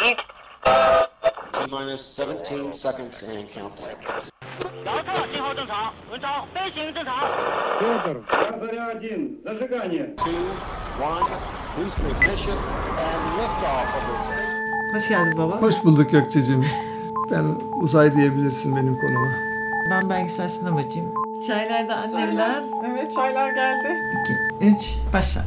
T minus 17 seconds and counting. 遥测信号正常，文超飞行正常。 Петр, Заря-1, зажигание. Two, one, boost ignition, and liftoff of this. Hoş geldin baba. Hoş bulduk Gökçe'cim. Ben uzay diyebilirsin benim konuma. Ben belgesel sinemacıyım. Çaylar da annemden. Evet çaylar geldi. 2, 3, başla.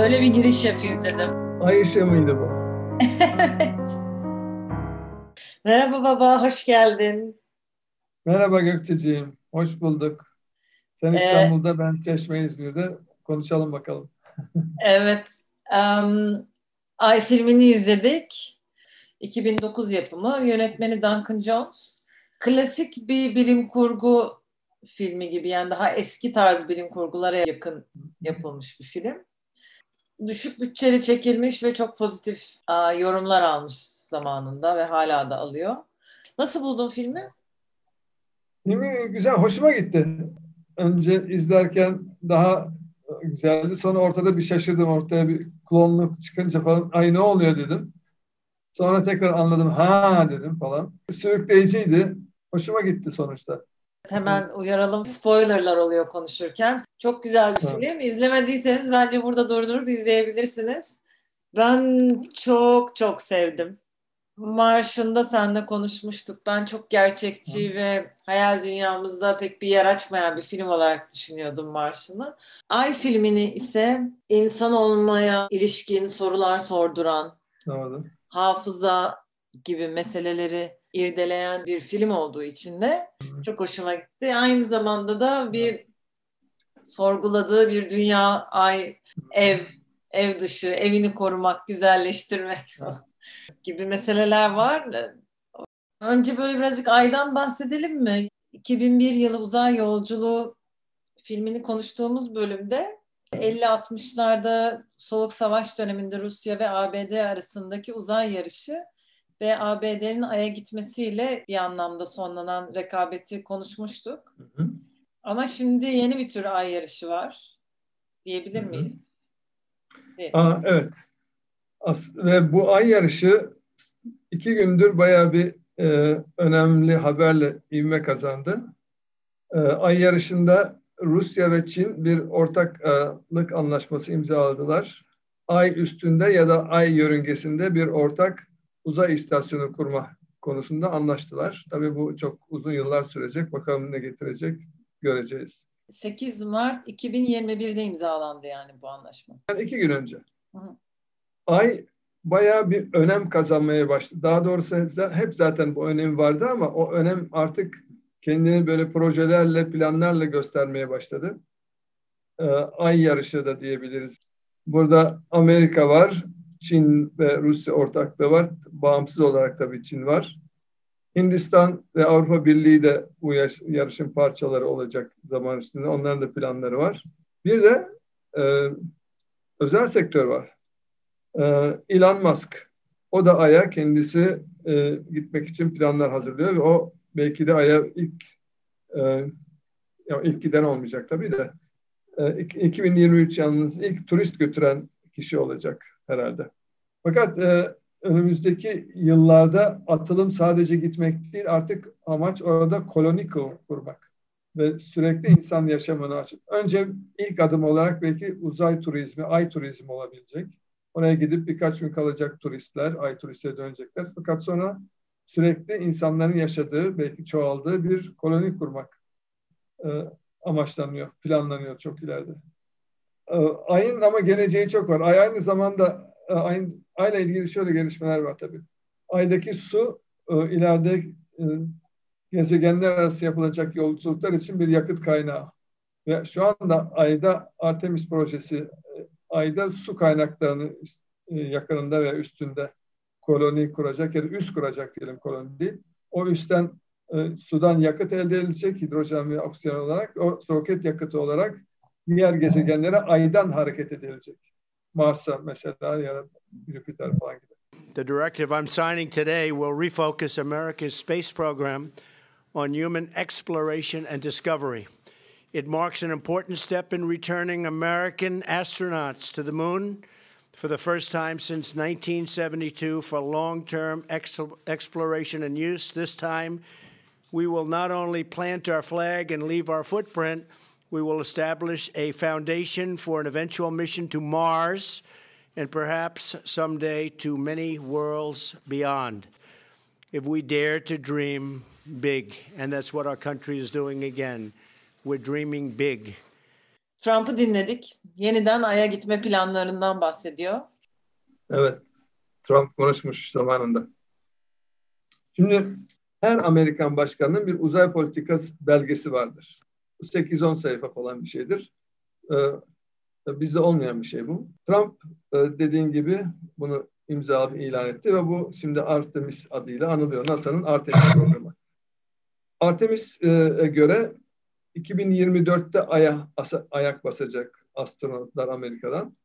Böyle bir giriş yapayım dedim. Ay ışığı mıydı bu? Merhaba baba, hoş geldin. Merhaba Gökçe'ciğim. Hoş bulduk. Sen Ee, İstanbul'da, ben Çeşme İzmir'de. Konuşalım bakalım. Evet, em, Ay filmini izledik. 2009 yapımı. Yönetmeni Duncan Jones. Klasik bir bilim kurgu filmi gibi yani daha eski tarz bilim kurgulara yakın yapılmış bir film. Düşük bütçeli çekilmiş ve çok pozitif aa, yorumlar almış zamanında ve hala da alıyor. Nasıl buldun filmi? Filmi güzel, hoşuma gitti. Önce izlerken daha güzeldi. Sonra ortada bir şaşırdım. Ortaya bir klonluk çıkınca falan ay ne oluyor dedim. Sonra tekrar anladım. Ha dedim falan. Sürükleyiciydi. Hoşuma gitti sonuçta. Hemen uyaralım. Spoilerlar oluyor konuşurken. Çok güzel bir film. İzlemediyseniz bence burada durdurup izleyebilirsiniz. Ben çok çok sevdim. Marş'ında seninle konuşmuştuk. Ben çok gerçekçi ve hayal dünyamızda pek bir yer açmayan bir film olarak düşünüyordum Marş'ını. Ay filmini ise insan olmaya ilişkin sorular sorduran, Doğru. hafıza gibi meseleleri irdeleyen bir film olduğu için de çok hoşuma gitti. Aynı zamanda da bir sorguladığı bir dünya, ay, ev, ev dışı, evini korumak, güzelleştirmek gibi meseleler var. Önce böyle birazcık aydan bahsedelim mi? 2001 yılı uzay yolculuğu filmini konuştuğumuz bölümde 50-60'larda Soğuk Savaş döneminde Rusya ve ABD arasındaki uzay yarışı ve ABD'nin Ay'a gitmesiyle bir anlamda sonlanan rekabeti konuşmuştuk. Hı hı. Ama şimdi yeni bir tür Ay yarışı var diyebilir miyiz? Değil. Aa, evet. As ve bu ay yarışı iki gündür bayağı bir e, önemli haberle ivme kazandı. E, ay yarışında Rusya ve Çin bir ortaklık anlaşması imzaladılar. Ay üstünde ya da ay yörüngesinde bir ortak uzay istasyonu kurma konusunda anlaştılar. Tabii bu çok uzun yıllar sürecek. Bakalım ne getirecek göreceğiz. 8 Mart 2021'de imzalandı yani bu anlaşma. Yani iki gün önce. Hı. Ay bayağı bir önem kazanmaya başladı. Daha doğrusu hep zaten bu önem vardı ama o önem artık kendini böyle projelerle, planlarla göstermeye başladı. Ee, Ay yarışı da diyebiliriz. Burada Amerika var, Çin ve Rusya ortaklığı var. Bağımsız olarak tabii Çin var. Hindistan ve Avrupa Birliği de bu yarışın parçaları olacak zaman içinde. Onların da planları var. Bir de e, özel sektör var. Ee, Elon Musk. O da Ay'a kendisi e, gitmek için planlar hazırlıyor ve o belki de Ay'a ilk e, ya ilk giden olmayacak tabii de e, ik- 2023 yalnız ilk turist götüren kişi olacak herhalde. Fakat e, önümüzdeki yıllarda atılım sadece gitmek değil artık amaç orada koloni kur- kurmak ve sürekli insan yaşamını açıp önce ilk adım olarak belki uzay turizmi, ay turizmi olabilecek. Oraya gidip birkaç gün kalacak turistler, ay turistleri dönecekler. Fakat sonra sürekli insanların yaşadığı, belki çoğaldığı bir koloni kurmak e, amaçlanıyor, planlanıyor çok ileride. E, ayın ama geleceği çok var. Ay aynı zamanda e, ayın, ayla ilgili şöyle gelişmeler var tabii. Aydaki su e, ileride e, gezegenler arası yapılacak yolculuklar için bir yakıt kaynağı. Ve şu anda ayda Artemis projesi ayda su kaynaklarını yakınında ve üstünde koloni kuracak ya da üst kuracak diyelim koloni değil. O üstten e, sudan yakıt elde edilecek hidrojen ve oksijen olarak o roket yakıtı olarak diğer gezegenlere aydan hareket edilecek. Mars'a mesela ya da Jüpiter falan gibi. the directive I'm signing today will refocus America's space program on human exploration and discovery. It marks an important step in returning American astronauts to the moon for the first time since 1972 for long term ex- exploration and use. This time, we will not only plant our flag and leave our footprint, we will establish a foundation for an eventual mission to Mars and perhaps someday to many worlds beyond. If we dare to dream big, and that's what our country is doing again, we're dreaming big. Trump'ı dinledik. Yeniden Ay'a gitme planlarından bahsediyor. Evet, Trump konuşmuş zamanında. Şimdi her Amerikan başkanının bir uzay politikası belgesi vardır. 8-10 sayfa falan bir şeydir. Ee, bizde olmayan bir şey bu. Trump e, dediğin gibi bunu imzaladı, ilan etti ve bu şimdi Artemis adıyla anılıyor. NASA'nın Artemis programı. Artemis'e göre 2024'te aya, ayak basacak astronotlar Amerika'dan.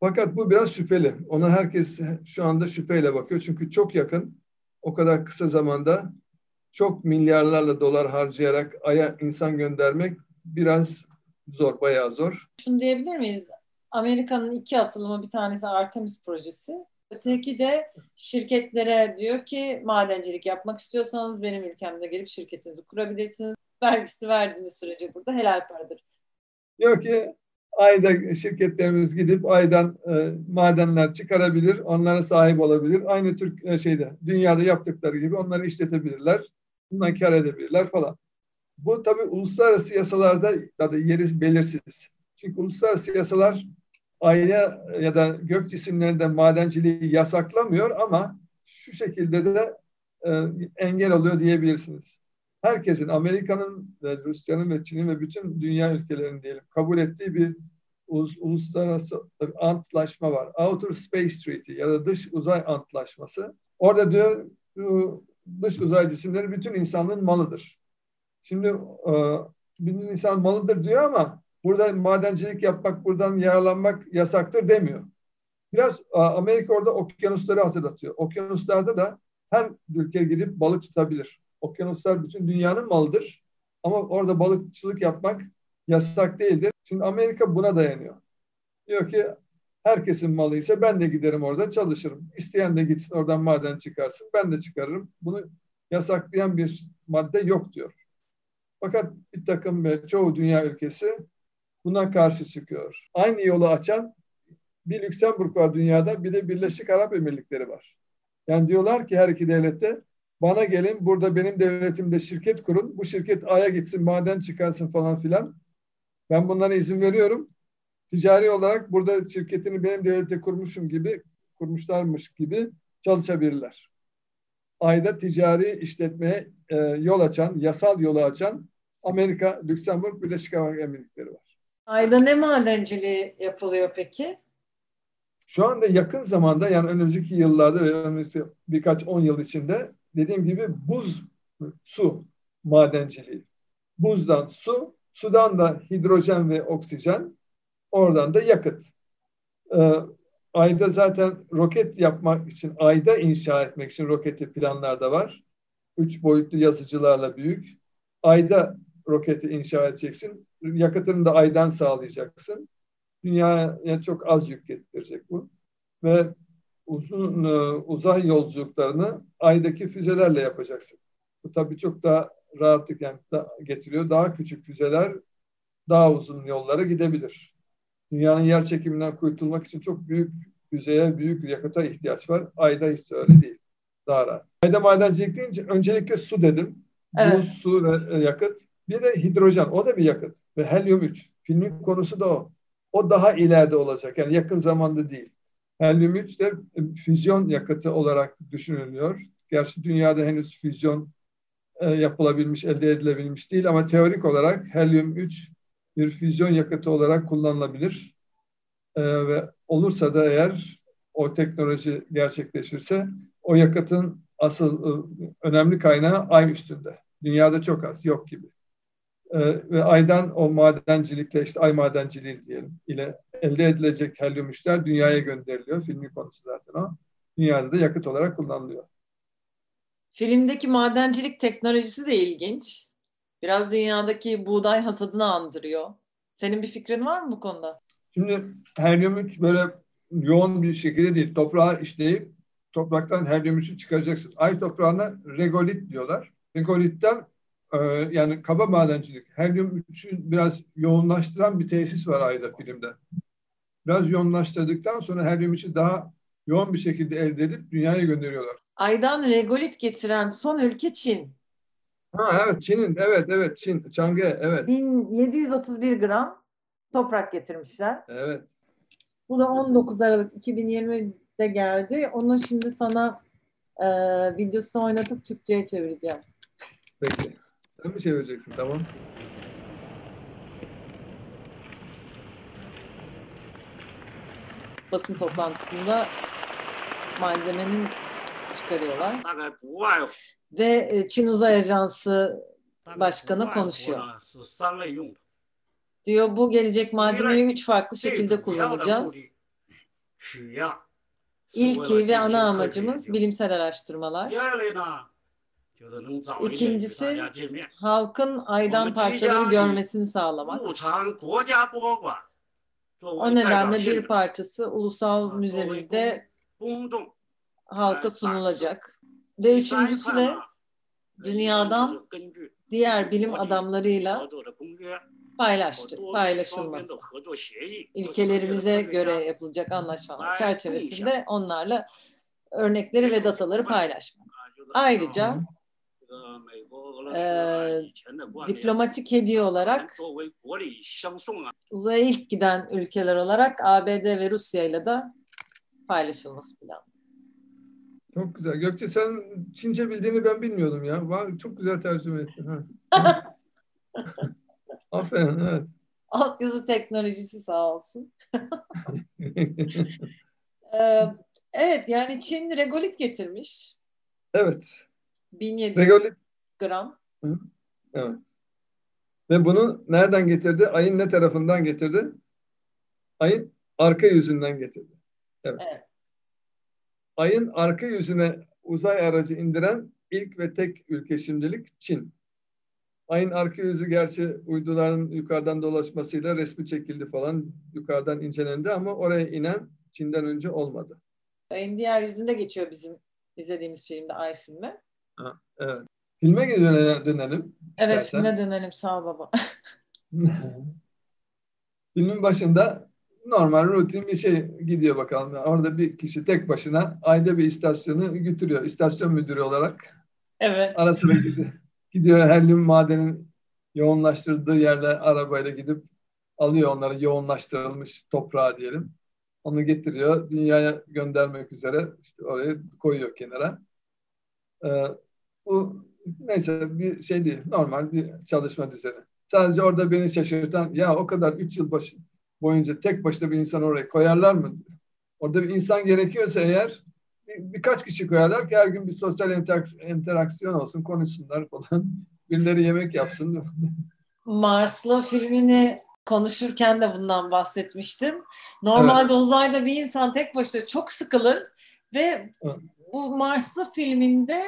Fakat bu biraz şüpheli. Ona herkes şu anda şüpheyle bakıyor. Çünkü çok yakın, o kadar kısa zamanda çok milyarlarla dolar harcayarak aya insan göndermek biraz zor, bayağı zor. Şunu diyebilir miyiz? Amerika'nın iki atılımı bir tanesi Artemis projesi. Öteki de şirketlere diyor ki madencilik yapmak istiyorsanız benim ülkemde gelip şirketinizi kurabilirsiniz. Vergisini verdiğiniz sürece burada helal paradır. Diyor ki ayda şirketlerimiz gidip aydan e, madenler çıkarabilir, onlara sahip olabilir. Aynı Türk e, şeyde dünyada yaptıkları gibi onları işletebilirler. Bundan kar edebilirler falan. Bu tabii uluslararası yasalarda ya da yeri belirsiz. Çünkü uluslararası yasalar ayna ya da gök cisimlerinde madenciliği yasaklamıyor ama şu şekilde de e, engel oluyor diyebilirsiniz. Herkesin, Amerika'nın, ve Rusya'nın ve Çin'in ve bütün dünya ülkelerinin diyelim kabul ettiği bir ulus, uluslararası antlaşma var. Outer Space Treaty ya da dış uzay antlaşması. Orada diyor dış uzay cisimleri bütün insanlığın malıdır. Şimdi e, bütün insan malıdır diyor ama burada madencilik yapmak, buradan yararlanmak yasaktır demiyor. Biraz Amerika orada okyanusları hatırlatıyor. Okyanuslarda da her ülke gidip balık tutabilir. Okyanuslar bütün dünyanın malıdır. Ama orada balıkçılık yapmak yasak değildir. Şimdi Amerika buna dayanıyor. Diyor ki herkesin malı ise ben de giderim orada çalışırım. İsteyen de gitsin oradan maden çıkarsın. Ben de çıkarırım. Bunu yasaklayan bir madde yok diyor. Fakat bir takım ve çoğu dünya ülkesi buna karşı çıkıyor. Aynı yolu açan bir Lüksemburg var dünyada bir de Birleşik Arap Emirlikleri var. Yani diyorlar ki her iki devlette bana gelin burada benim devletimde şirket kurun. Bu şirket Ay'a gitsin maden çıkarsın falan filan. Ben bunlara izin veriyorum. Ticari olarak burada şirketini benim devlette kurmuşum gibi kurmuşlarmış gibi çalışabilirler. Ayda ticari işletmeye e, yol açan, yasal yolu açan Amerika, Lüksemburg, Birleşik Arap Emirlikleri var. Ayda ne madenciliği yapılıyor peki? Şu anda yakın zamanda yani önümüzdeki yıllarda ve önümüzdeki birkaç on yıl içinde dediğim gibi buz su madenciliği. Buzdan su, sudan da hidrojen ve oksijen, oradan da yakıt. Ee, ayda zaten roket yapmak için, ayda inşa etmek için roketi planlarda var. Üç boyutlu yazıcılarla büyük. Ayda roketi inşa edeceksin yakıtını da aydan sağlayacaksın. Dünyaya çok az yük getirecek bu. Ve uzun e, uzay yolculuklarını aydaki füzelerle yapacaksın. Bu tabii çok daha rahatlık yani getiriyor. Daha küçük füzeler daha uzun yollara gidebilir. Dünyanın yer çekiminden kurtulmak için çok büyük füzeye, büyük yakıta ihtiyaç var. Ayda hiç öyle değil. Daha rahat. Ayda madencilik deyince öncelikle su dedim. Evet. Buz, su ve e, yakıt. Bir de hidrojen. O da bir yakıt ve helyum 3. Filmin konusu da o. O daha ileride olacak. Yani yakın zamanda değil. Helyum 3 de füzyon yakıtı olarak düşünülüyor. Gerçi dünyada henüz füzyon e, yapılabilmiş, elde edilebilmiş değil ama teorik olarak helyum 3 bir füzyon yakıtı olarak kullanılabilir. E, ve olursa da eğer o teknoloji gerçekleşirse o yakıtın asıl e, önemli kaynağı ay üstünde. Dünyada çok az, yok gibi. Ee, ve aydan o madencilikle işte ay madenciliği diyelim ile elde edilecek helyum üçler dünyaya gönderiliyor. Filmin konusu zaten o. dünyada da yakıt olarak kullanılıyor. Filmdeki madencilik teknolojisi de ilginç. Biraz dünyadaki buğday hasadını andırıyor. Senin bir fikrin var mı bu konuda? Şimdi helyum 3 böyle yoğun bir şekilde değil. Toprağı işleyip topraktan helyum 3'ü çıkaracaksın. Ay toprağına regolit diyorlar. Regolitten e, yani kaba madencilik. Helyum 3'ü biraz yoğunlaştıran bir tesis var ayda filmde. Biraz yoğunlaştırdıktan sonra helyum 3'ü daha yoğun bir şekilde elde edip dünyaya gönderiyorlar. Aydan regolit getiren son ülke Çin. Ha evet Çin'in evet evet Çin Çang'e evet 1731 gram toprak getirmişler. evet. Bu da 19 Aralık 2020'de geldi. Onu şimdi sana e, videosunu oynatıp Türkçe'ye çevireceğim. Peki. Sen mi çevireceksin? Tamam. Basın toplantısında malzemenin çıkarıyorlar ve e, Çin Uzay Ajansı Başkanı konuşuyor. Diyor bu gelecek malzemeyi üç farklı şekilde kullanacağız. İlki ve ana amacımız bilimsel araştırmalar. İkincisi halkın aydan parçaları görmesini sağlamak. O nedenle bir parçası ulusal müzemizde halka sunulacak ve üçüncüsüne dünyadan diğer bilim adamlarıyla paylaştık, paylaşılması. İlkelerimize göre yapılacak anlaşmalar çerçevesinde onlarla örnekleri ve dataları paylaşmak. Ayrıca e, diplomatik hediye olarak uzaya ilk giden ülkeler olarak ABD ve Rusya ile de paylaşılması planı. Çok güzel. Gökçe sen Çince bildiğini ben bilmiyordum ya. Vay, çok güzel tercüme ettin. Ha. Aferin evet. Altyazı teknolojisi sağ olsun. Ee, evet yani Çin regolit getirmiş. evet. 1700 Regolit gram. evet. Ve bunu nereden getirdi? Ayın ne tarafından getirdi? Ayın arka yüzünden getirdi. Evet. Evet. Ayın arka yüzüne uzay aracı indiren ilk ve tek ülke şimdilik Çin. Ayın arka yüzü gerçi uyduların yukarıdan dolaşmasıyla resmi çekildi falan yukarıdan incelendi ama oraya inen Çin'den önce olmadı. Ayın diğer yüzünde geçiyor bizim izlediğimiz filmde Ay filmi. Evet. Filme geri döne- dönelim. Evet filme dönelim sağ ol baba. Filmin başında normal rutin bir şey gidiyor bakalım. Orada bir kişi tek başına ayda bir istasyonu götürüyor. İstasyon müdürü olarak evet. ara sıra gidiyor. Gidiyor helyum madenin yoğunlaştırdığı yerle arabayla gidip alıyor onları yoğunlaştırılmış toprağa diyelim. Onu getiriyor. Dünyaya göndermek üzere işte oraya koyuyor kenara. Ee, bu neyse bir şey değil. Normal bir çalışma düzeni. Sadece orada beni şaşırtan ya o kadar 3 yıl başı, boyunca tek başına bir insan oraya koyarlar mı? Orada bir insan gerekiyorsa eğer bir, birkaç kişi koyarlar ki her gün bir sosyal interak- interaksiyon olsun, konuşsunlar falan. Birileri yemek yapsın. Marslı filmini konuşurken de bundan bahsetmiştim. Normalde uzayda bir insan tek başına çok sıkılır ve Evet. bu Marslı filminde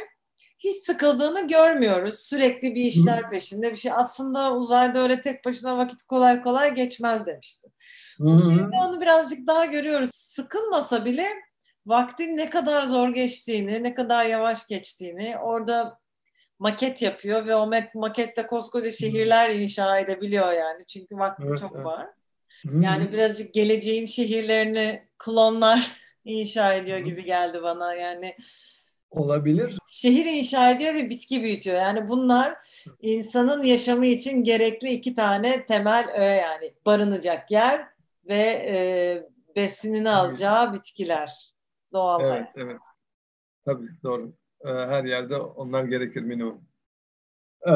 hiç sıkıldığını görmüyoruz. Sürekli bir işler peşinde bir şey. Aslında uzayda öyle tek başına vakit kolay kolay geçmez demiştim. Hı hı. Filmde onu birazcık daha görüyoruz. Sıkılmasa bile vaktin ne kadar zor geçtiğini, ne kadar yavaş geçtiğini orada maket yapıyor ve o mak- makette koskoca şehirler inşa edebiliyor yani. Çünkü vakti Evet, çok evet. var. Hı hı. Yani birazcık geleceğin şehirlerini klonlar inşa ediyor Hı. gibi geldi bana. Yani olabilir. şehir inşa ediyor ve bitki büyütüyor. Yani bunlar insanın yaşamı için gerekli iki tane temel öğe yani barınacak yer ve e, besinini alacağı bitkiler. Doğal Evet, hayat. evet. Tabii doğru. Ee, Her yerde onlar gerekir minimum. Ee,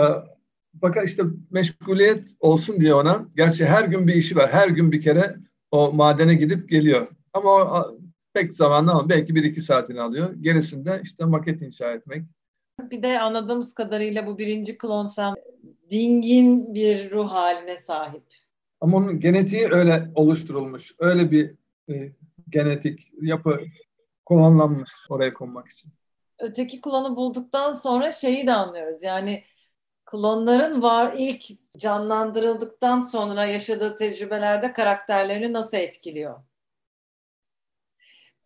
Fakat işte meşguliyet olsun diye ona, gerçi her gün bir işi var. Her gün bir kere o madene gidip geliyor. Ama o pek zamanlı almıyor. Belki bir iki saatini alıyor. Gerisinde işte maket inşa etmek. Bir de anladığımız kadarıyla bu birinci klon sen dingin bir ruh haline sahip. Ama onun genetiği öyle oluşturulmuş. Öyle bir e, genetik yapı Klonlanmış oraya konmak için. öteki klonu bulduktan sonra şeyi de anlıyoruz. Yani klonların var ilk canlandırıldıktan sonra yaşadığı tecrübelerde karakterlerini nasıl etkiliyor?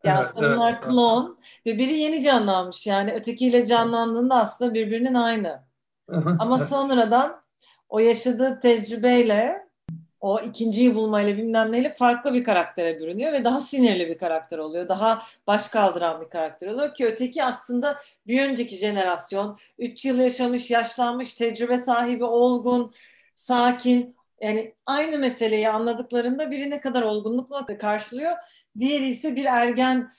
Ya Evet, bunlar evet. klon ve biri yeni canlanmış. Yani ötekiyle canlandığında aslında birbirinin aynı. Ama Evet. sonradan o yaşadığı tecrübeyle o ikinciyi bulmayla bilmem neyle farklı bir karaktere bürünüyor ve daha sinirli bir karakter oluyor. Daha baş kaldıran bir karakter oluyor ki öteki aslında bir önceki jenerasyon 3 yıl yaşamış, yaşlanmış, tecrübe sahibi, olgun, sakin. Yani aynı meseleyi anladıklarında biri ne kadar olgunlukla karşılıyor. Diğeri ise bir ergen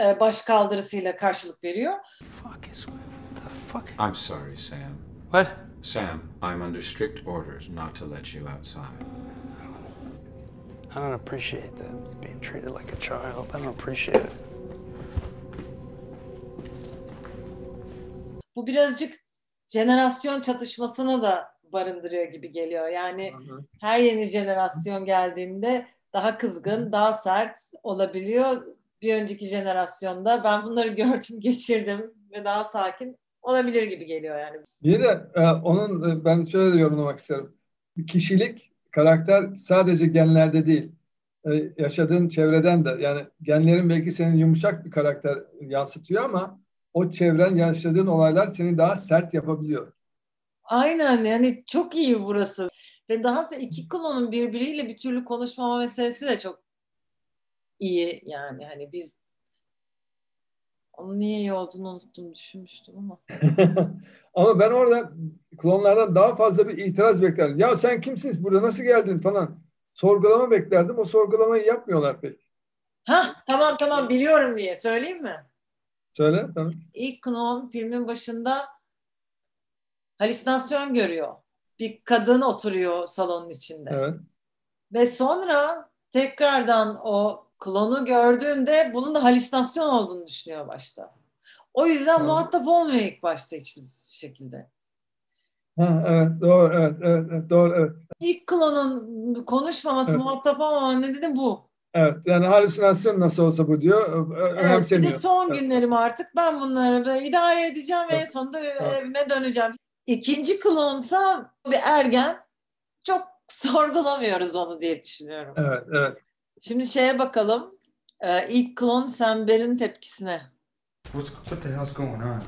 e, baş kaldırısıyla karşılık veriyor. Fuck is what the fuck? I'm sorry, Sam. What? Sam, I'm under strict orders not to let you outside. I don't appreciate that. It's being treated like a child. I don't appreciate it. Bu birazcık jenerasyon çatışmasını da barındırıyor gibi geliyor. Yani Hı hı. her yeni jenerasyon geldiğinde daha kızgın, daha sert olabiliyor. Bir önceki jenerasyonda ben bunları gördüm, geçirdim ve daha sakin olabilir gibi geliyor yani. Bir de e, onun e, ben şöyle de yorumlamak isterim. Bir kişilik, karakter sadece genlerde değil. E, yaşadığın çevreden de yani genlerin belki senin yumuşak bir karakter yansıtıyor ama o çevren yaşadığın olaylar seni daha sert yapabiliyor. Aynen yani çok iyi burası. Ve dahası iki klonun birbiriyle bir türlü konuşmama meselesi de çok iyi yani. Hani biz onun niye iyi olduğunu unuttum düşünmüştüm ama. Ama ben orada klonlardan daha fazla bir itiraz beklerdim. Ya sen kimsiniz burada nasıl geldin falan. Sorgulama beklerdim. O sorgulamayı yapmıyorlar pek. Ha tamam tamam biliyorum diye söyleyeyim mi? Söyle. Tamam. İlk klon filmin başında halüsinasyon görüyor. Bir kadın oturuyor salonun içinde. Evet. Ve sonra tekrardan o klonu gördüğünde bunun da halüsinasyon olduğunu düşünüyor başta. O yüzden Hı. muhatap olmuyor ilk başta hiçbir şekilde. Ha, evet doğru evet, evet, evet doğru evet. İlk klonun konuşmaması, Evet. muhatap olmama nedeni bu. Evet yani halüsinasyon nasıl olsa bu diyor. Evet, önemsemiyor. benim son Evet. günlerim artık ben bunları idare edeceğim ve Evet. sonunda Evet. evime döneceğim. İkinci klonsa bir ergen çok sorgulamıyoruz onu diye düşünüyorum. Evet evet. Şimdi şeye bakalım. Ee, ilk klon Sam Bell'in tepkisine. What's what the hell's going on?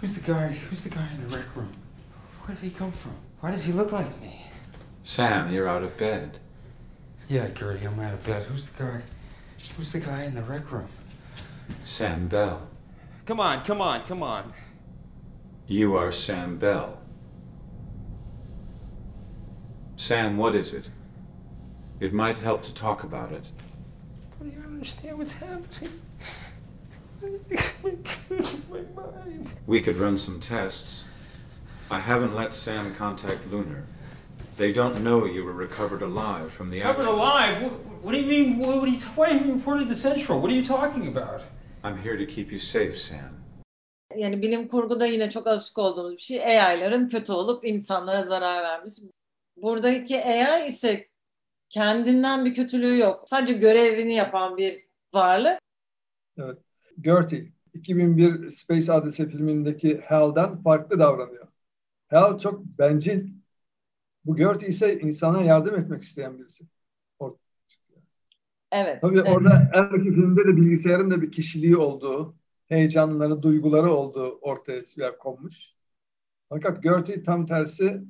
Who's the guy? Who's the guy in the rec room? Where did he come from? Why does he look like me? Sam, you're out of bed. Yeah, Gertie, I'm out of bed. Who's the guy? Who's the guy in the rec room? Sam Bell. Come on, come on, come on. You are Sam Bell. Sam, what is it? It might help to talk about it. What do you understand what's happening? this is my mind. We could run some tests. I haven't let Sam contact Lunar. They don't know you were recovered alive from the Covered accident. alive? What, what do you mean? What, what are you, why are you reported to Central? What are you talking about? I'm here to keep you safe, Sam. Yani bilim kurguda yine çok alışık olduğumuz bir şey. AI'ların kötü olup insanlara zarar vermiş. Buradaki AI ise kendinden bir kötülüğü yok. Sadece görevini yapan bir varlık. Gertie 2001 Space Odyssey filmindeki Hal'dan farklı davranıyor. Hal çok bencil. Bu Gertie ise insana yardım etmek isteyen birisi. Evet. Tabii evet. orada her iki filmde de bilgisayarın da bir kişiliği olduğu, heyecanları, duyguları olduğu ortaya bir konmuş. Fakat Gertie tam tersi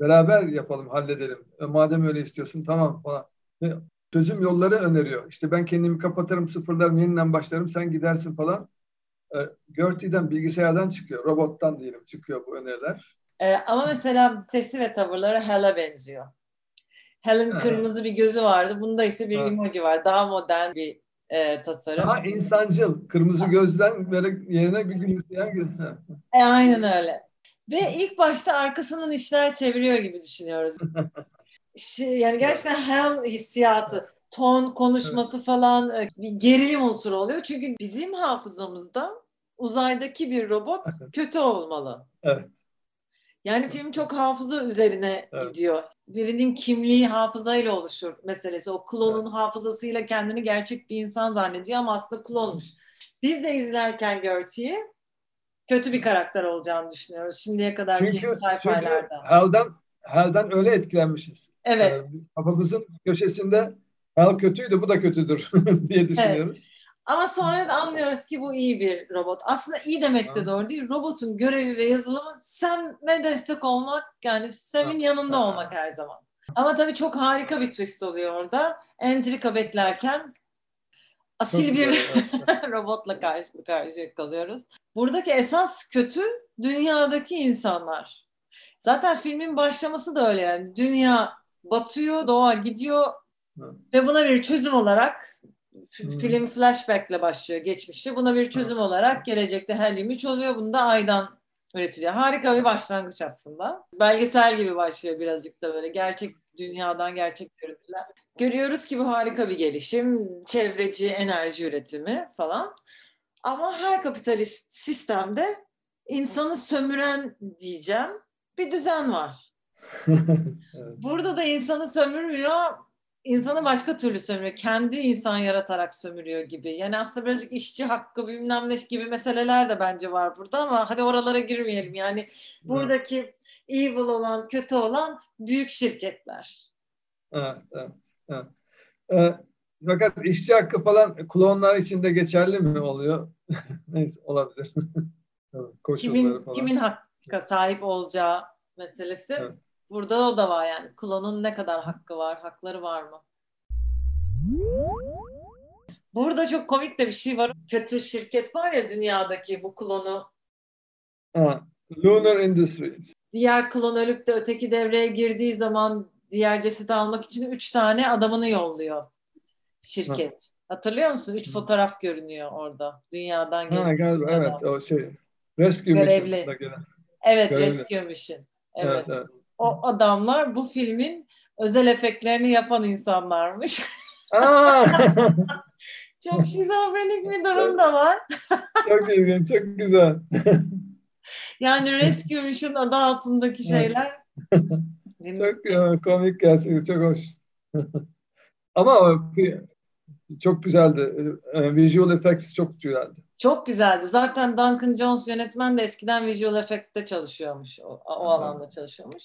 beraber yapalım, halledelim. E, madem öyle istiyorsun tamam falan. Ve çözüm yolları öneriyor. İşte ben kendimi kapatırım, sıfırlarım, yeniden başlarım, sen gidersin falan. E, Gertie'den, bilgisayardan çıkıyor, robottan diyelim çıkıyor bu öneriler. Ee, ama mesela sesi ve tavırları Hal'a benziyor. Ha. kırmızı bir gözü vardı. Bunda ise bir Ha. emoji var. Daha modern bir e, tasarım. Daha insancıl, kırmızı gözden böyle yerine bir gülümseyen göz. Ha. E, aynen öyle. Ve ilk başta arkasından işler çeviriyor gibi düşünüyoruz. Yani gerçekten hell hissiyatı, ton konuşması falan e, bir gerilim unsuru oluyor. Çünkü bizim hafızamızda uzaydaki bir robot kötü olmalı. Evet. Yani film çok hafıza üzerine Evet. gidiyor. Birinin kimliği hafızayla oluşur meselesi. O klonun hafızasıyla kendini gerçek bir insan zannediyor ama aslında klonmuş. Biz de izlerken Gertie'yi kötü bir karakter olacağını düşünüyoruz. Şimdiye kadar Çünkü, ki çünkü Hal'den öyle etkilenmişiz. Evet. Ee, kafamızın köşesinde Hal kötüydü, bu da kötüdür diye düşünüyoruz. Ama sonra da anlıyoruz ki bu iyi bir robot. Aslında iyi demek de doğru değil. Robotun görevi ve yazılımı Sam'e destek olmak, yani Sam'in yanında olmak her zaman. Ama tabii çok harika bir twist oluyor orada. Entrika beklerken asil bir robotla karşı karşıya kalıyoruz. Buradaki esas kötü dünyadaki insanlar. Zaten filmin başlaması da öyle yani. Dünya batıyor, doğa gidiyor ve buna bir çözüm olarak Hı. film flashback'le başlıyor geçmişte. Buna bir çözüm olarak gelecekte helyum 3 oluyor. Bunu da aydan üretiliyor. Harika bir başlangıç aslında. Belgesel gibi başlıyor birazcık da böyle gerçek dünyadan gerçek görüntüler. Görüyoruz ki bu harika bir gelişim, çevreci enerji üretimi falan. Ama her kapitalist sistemde insanı sömüren diyeceğim bir düzen var. Evet. Burada da insanı sömürmüyor, insanı başka türlü sömürüyor. Kendi insan yaratarak sömürüyor gibi. Yani aslında birazcık işçi hakkı bilmem ne gibi meseleler de bence var burada ama hadi oralara girmeyelim. Yani buradaki evil olan, kötü olan büyük şirketler. Evet, evet, evet. Ee, fakat işçi hakkı falan klonlar için de geçerli mi oluyor? Neyse olabilir. Evet, Koşulları Kimin, falan. kimin hakka sahip olacağı meselesi. Evet. Burada o da var yani. Klonun ne kadar hakkı var, hakları var mı? Burada çok komik de bir şey var. Kötü şirket var ya dünyadaki bu klonu. Ha, Lunar Industries. Diğer klon ölüp de öteki devreye girdiği zaman diğer cesedi almak için üç tane adamını yolluyor şirket. Hatırlıyor musun? Üç fotoğraf görünüyor orada. Dünyadan Ha, gelen. galiba adam. evet o şey. Rescue Görevli. Mission'da gelen. Evet, Görevli. Rescue Mission. Evet. Evet, evet. O adamlar bu filmin özel efektlerini yapan insanlarmış. Aa! Çok şizofrenik bir durum da var. çok ilginç, çok güzel. Yani Rescue Mission adı altındaki şeyler. Çok e, komik gerçekten, çok hoş. Ama çok güzeldi. E, Visual effects çok güzeldi. Çok güzeldi. Zaten Duncan Jones yönetmen de eskiden visual effect'te çalışıyormuş. O, o alanda çalışıyormuş.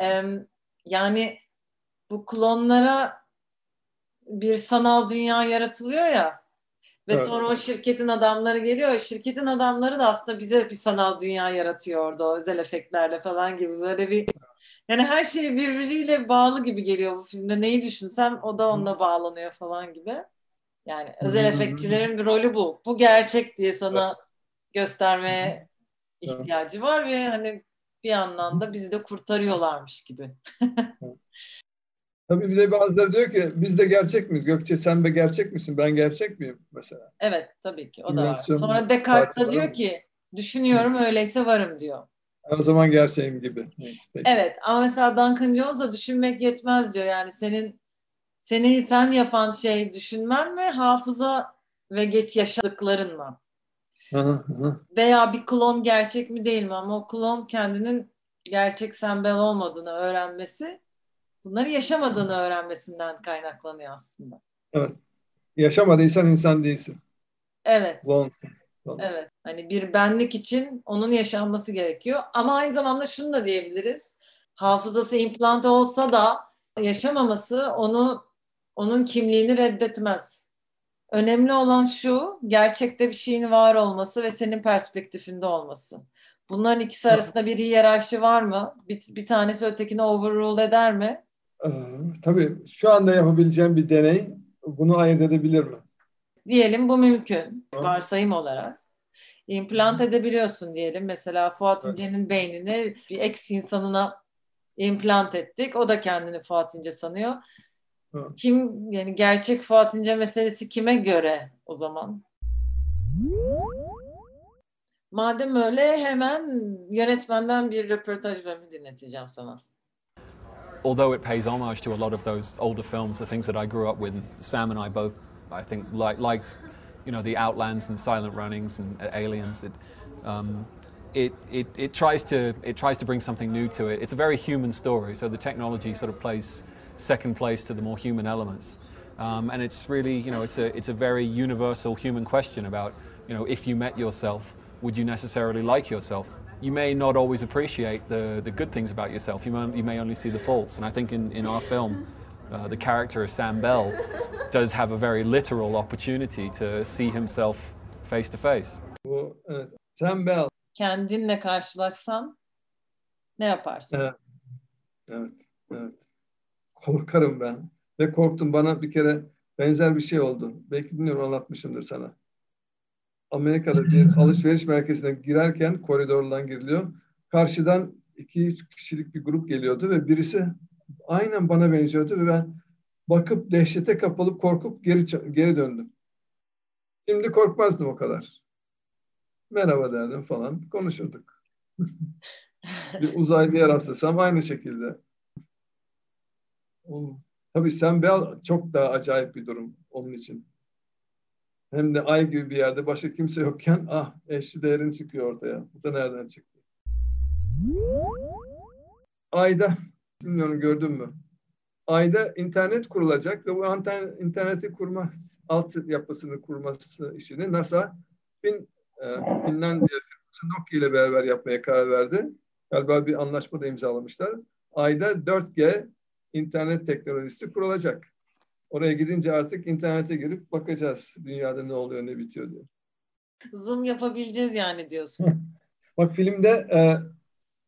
Ee, yani bu klonlara bir sanal dünya yaratılıyor ya ve Evet. sonra o şirketin adamları geliyor. Şirketin adamları da aslında bize bir sanal dünya yaratıyor orada özel efektlerle falan gibi böyle bir yani her şey birbiriyle bağlı gibi geliyor bu filmde. Neyi düşünsem o da onunla bağlanıyor falan gibi. Yani özel efektçilerin bir rolü bu. Bu gerçek diye sana göstermeye ihtiyacı var ve hani bir anlamda bizi de kurtarıyorlarmış gibi. Tabii bir de bazıları diyor ki biz de gerçek miyiz? Gökçe sen de gerçek misin? Ben gerçek miyim mesela? Evet tabii ki o da var. Sonra Descartes diyor mı? ki düşünüyorum öyleyse varım diyor. O zaman gerçeğim gibi. Neyse, peki. Evet ama mesela Duncan Jones da düşünmek yetmez diyor. Yani senin seni sen yapan şey düşünmen mi hafıza ve geç hı hı. Veya bir klon gerçek mi değil mi? Ama o klon kendinin gerçek sembel olmadığını öğrenmesi bunları yaşamadığını öğrenmesinden kaynaklanıyor aslında. Evet. Yaşamadıysan insan değilsin. Evet. Clone'sun. Evet. Hani bir benlik için onun yaşanması gerekiyor. Ama aynı zamanda şunu da diyebiliriz. Hafızası implante olsa da yaşamaması onu onun kimliğini reddetmez. Önemli olan şu, gerçekte bir şeyin var olması ve senin perspektifinde olması. Bunların ikisi arasında bir hiyerarşi var mı? Bir, bir tanesi ötekini overrule eder mi? Ee, tabii şu anda yapabileceğim bir deney bunu ayırt edebilir mi? Diyelim bu mümkün varsayım olarak. İmplant edebiliyorsun diyelim. Mesela Fuat Evet. İnce'nin beynini bir ex insanına implant ettik. O da kendini Fuat İnce sanıyor. Kim yani gerçek Fuat İnce meselesi kime göre o zaman? Madem öyle hemen yönetmenden bir röportaj bölümü dinleteceğim sana. although it pays homage to a lot of those older films, the things that I grew up with, Sam and I both, I think, like liked, you know, the Outlands and Silent Runnings and Aliens. It, um, it, it, it tries to it tries to bring something new to it. It's a very human story, so the technology sort of plays second place to the more human elements. Um, and it's really, you know, it's a it's a very universal human question about, you know, if you met yourself, would you necessarily like yourself? You may not always appreciate the, the good things about yourself. You may, you may only see the faults. And I think in, in our film, uh, the character of Sam Bell does have a very literal opportunity to see himself face to face. Bu evet. Sam Bell. Kendinle karşılaşsan ne yaparsın? Evet. Evet. Evet. Korkarım ben. Ve korktum. Bana bir kere benzer bir şey oldu. Belki bilmiyorum anlatmışımdır sana. Amerika'da bir alışveriş merkezine girerken koridordan giriliyor. Karşıdan iki üç kişilik bir grup geliyordu ve birisi aynen bana benziyordu ve ben bakıp dehşete kapılıp korkup geri geri döndüm. Şimdi korkmazdım o kadar. Merhaba derdim falan konuşurduk. bir uzaylıya rastlasam aynı şekilde. Tabii Sam Bell çok daha acayip bir durum onun için. Hem de ay gibi bir yerde başka kimse yokken ah eşli değerin çıkıyor ortaya. Bu da nereden çıktı? Ayda, bilmiyorum gördün mü? Ayda internet kurulacak ve bu anten, interneti kurma, alt yapısını kurması işini NASA Fin, e, Finlandiya firması Nokia ile beraber yapmaya karar verdi. Galiba bir anlaşma da imzalamışlar. Ayda 4G internet teknolojisi kurulacak. Oraya gidince artık internete girip bakacağız dünyada ne oluyor ne bitiyor diye. Zoom yapabileceğiz yani diyorsun. Bak filmde e,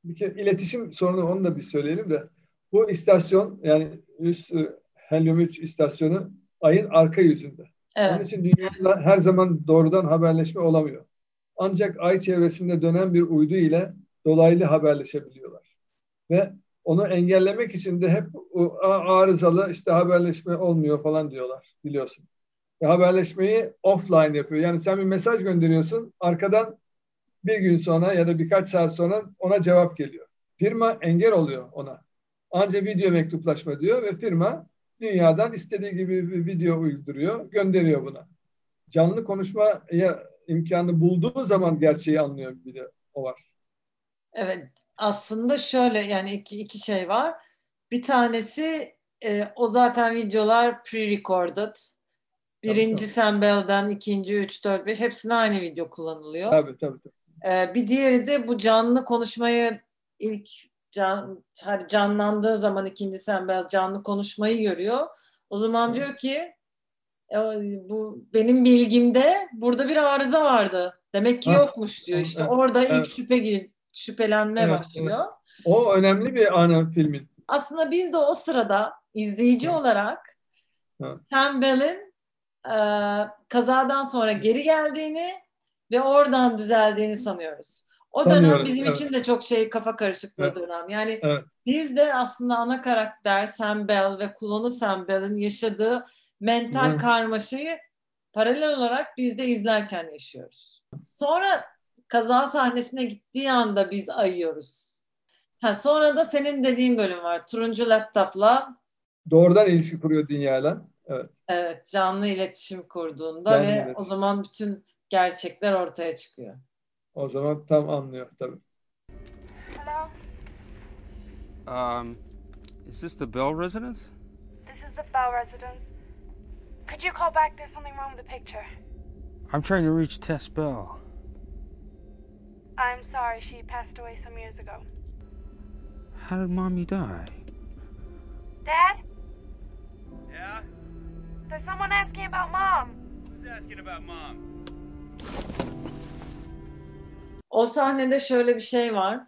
bir kere iletişim sorunu onu da bir söyleyelim de bu istasyon yani üst e, Helium 3 istasyonu ayın arka yüzünde. Evet. Onun için dünyayla her zaman doğrudan haberleşme olamıyor. Ancak ay çevresinde dönen bir uydu ile dolaylı haberleşebiliyorlar. Ve onu engellemek için de hep arızalı işte haberleşme olmuyor falan diyorlar biliyorsun. Ve haberleşmeyi offline yapıyor. Yani sen bir mesaj gönderiyorsun arkadan bir gün sonra ya da birkaç saat sonra ona cevap geliyor. Firma engel oluyor ona. Ancak video mektuplaşma diyor ve firma dünyadan istediği gibi bir video uyduruyor, gönderiyor buna. Canlı konuşmaya imkanı bulduğu zaman gerçeği anlıyor bir de o var. Evet aslında şöyle yani iki, iki şey var. Bir tanesi e, o zaten videolar pre-recorded. Birinci Bell'den, ikinci, üç, dört, beş hepsine aynı video kullanılıyor. Tabii tabii. tabii. E, bir diğeri de bu canlı konuşmayı ilk can, canlandığı zaman ikinci Sam Bell canlı konuşmayı görüyor. O zaman diyor ki e, bu benim bilgimde burada bir arıza vardı. Demek ki yokmuş diyor. İşte evet, orada evet. ilk şüphe şüphelenme Evet, başlıyor. O önemli bir anı filmin. Aslında biz de o sırada izleyici olarak Evet. Sam Bell'in e, kazadan sonra geri geldiğini ve oradan düzeldiğini sanıyoruz. O dönem Sanıyoruz, bizim evet. için de çok şey kafa karışıklığı Evet. dönem. Yani Evet. biz de aslında ana karakter Sam Bell ve klonu Sam Bell'in yaşadığı mental Hı. karmaşayı paralel olarak biz de izlerken yaşıyoruz. Sonra kaza sahnesine gittiği anda biz ayıyoruz. Ha, sonra da senin dediğin bölüm var. Turuncu laptopla Doğrudan ilişki kuruyor dünyayla. Evet. evet canlı iletişim kurduğunda Canlı ve iletişim. o zaman bütün gerçekler ortaya çıkıyor. O zaman tam anlıyor tabii. Hello? Um, is this the Bell residence? This is the Bell residence. Could you call back? There's something wrong with the picture. I'm trying to reach Tess Bell. I'm sorry, she passed away some years ago. How did Mommy die? Dad? Yeah? There's someone asking about Mom. Who's asking about mom? O sahnede şöyle bir şey var.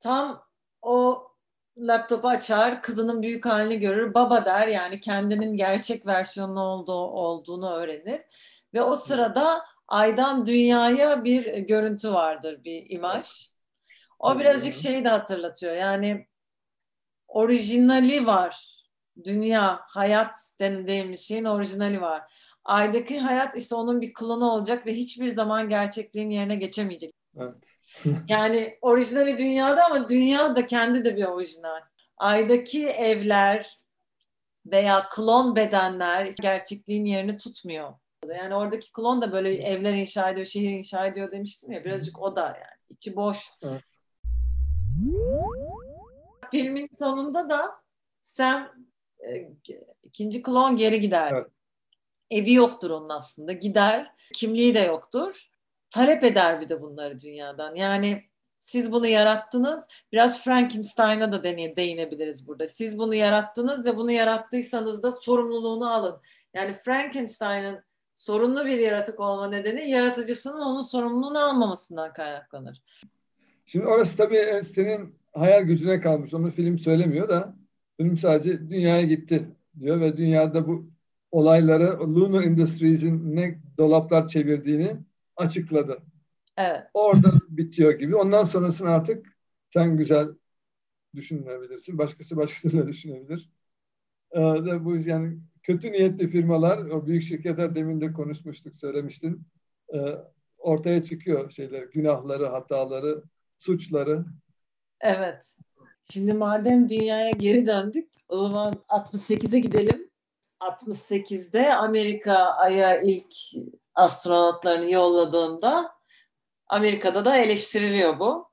Tam o laptopu açar, kızının büyük halini görür, baba der yani kendinin gerçek versiyonu olduğu, olduğunu öğrenir. Ve o sırada aydan dünyaya bir görüntü vardır, bir imaj. O birazcık şeyi de hatırlatıyor. Yani orijinali var. Dünya, hayat dediğimiz şeyin orijinali var. Aydaki hayat ise onun bir klonu olacak ve hiçbir zaman gerçekliğin yerine geçemeyecek. Evet. Yani orijinali dünyada ama dünya da kendi de bir orijinal. Aydaki evler veya klon bedenler gerçekliğin yerini tutmuyor. Yani oradaki klon da böyle evler inşa ediyor, şehir inşa ediyor demiştim ya birazcık o da yani içi boş. Evet. Filmin sonunda da Sam e, ikinci klon geri gider. Evet. Evi yoktur onun aslında. Gider. Kimliği de yoktur. Talep eder bir de bunları dünyadan. Yani siz bunu yarattınız. Biraz Frankenstein'a da deney, değinebiliriz burada. Siz bunu yarattınız ve bunu yarattıysanız da sorumluluğunu alın. Yani Frankenstein'ın sorunlu bir yaratık olma nedeni yaratıcısının onun sorumluluğunu almamasından kaynaklanır. Şimdi orası tabii e, senin hayal gücüne kalmış. Onu film söylemiyor da film sadece dünyaya gitti diyor ve dünyada bu olayları Lunar Industries'in ne dolaplar çevirdiğini açıkladı. Evet. Orada bitiyor gibi. Ondan sonrasını artık sen güzel düşünebilirsin. Başkası başkasıyla düşünebilir. Ee, bu yani kötü niyetli firmalar, o büyük şirketler demin de konuşmuştuk, söylemiştin. Ee, ortaya çıkıyor şeyler, günahları, hataları, suçları. Evet. Şimdi madem dünyaya geri döndük, o zaman 68'e gidelim. 68'de Amerika Ay'a ilk astronotlarını yolladığında Amerika'da da eleştiriliyor bu.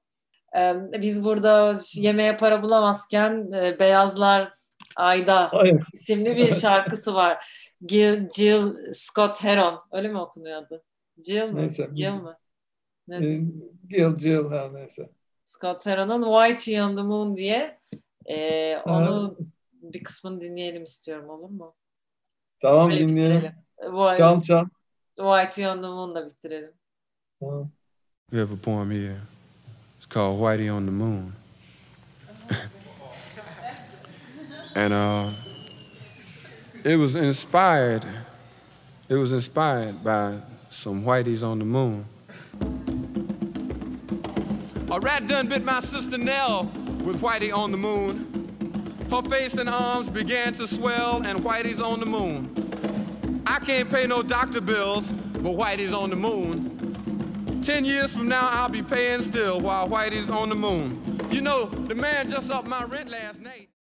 Ee, Biz burada yemeğe para bulamazken e, Beyazlar Ay'da Hayır. isimli bir şarkısı var. Jill, Jill Scott Heron. Öyle mi okunuyor adı? Jill mi? Neyse. Jill mi? Ne? Ee, Gil, Jill, ha neyse. Scott Heron'un Whitey on the Moon diye e, onu bir kısmını dinleyelim istiyorum olur mu? Tamam Böyle dinleyelim. bitirelim. Bu- Çal çal. Whitey on the Moon'la bitirelim. Tamam. We have a poem here. It's called Whitey on the Moon. And uh, it was inspired. It was inspired by some whiteys on the moon. A rat done bit my sister Nell with Whitey on the moon. Her face and arms began to swell, and Whitey's on the moon. I can't pay no doctor bills, but Whitey's on the moon. Ten years from now, I'll be paying still while Whitey's on the moon. You know, the man just upped my rent last night.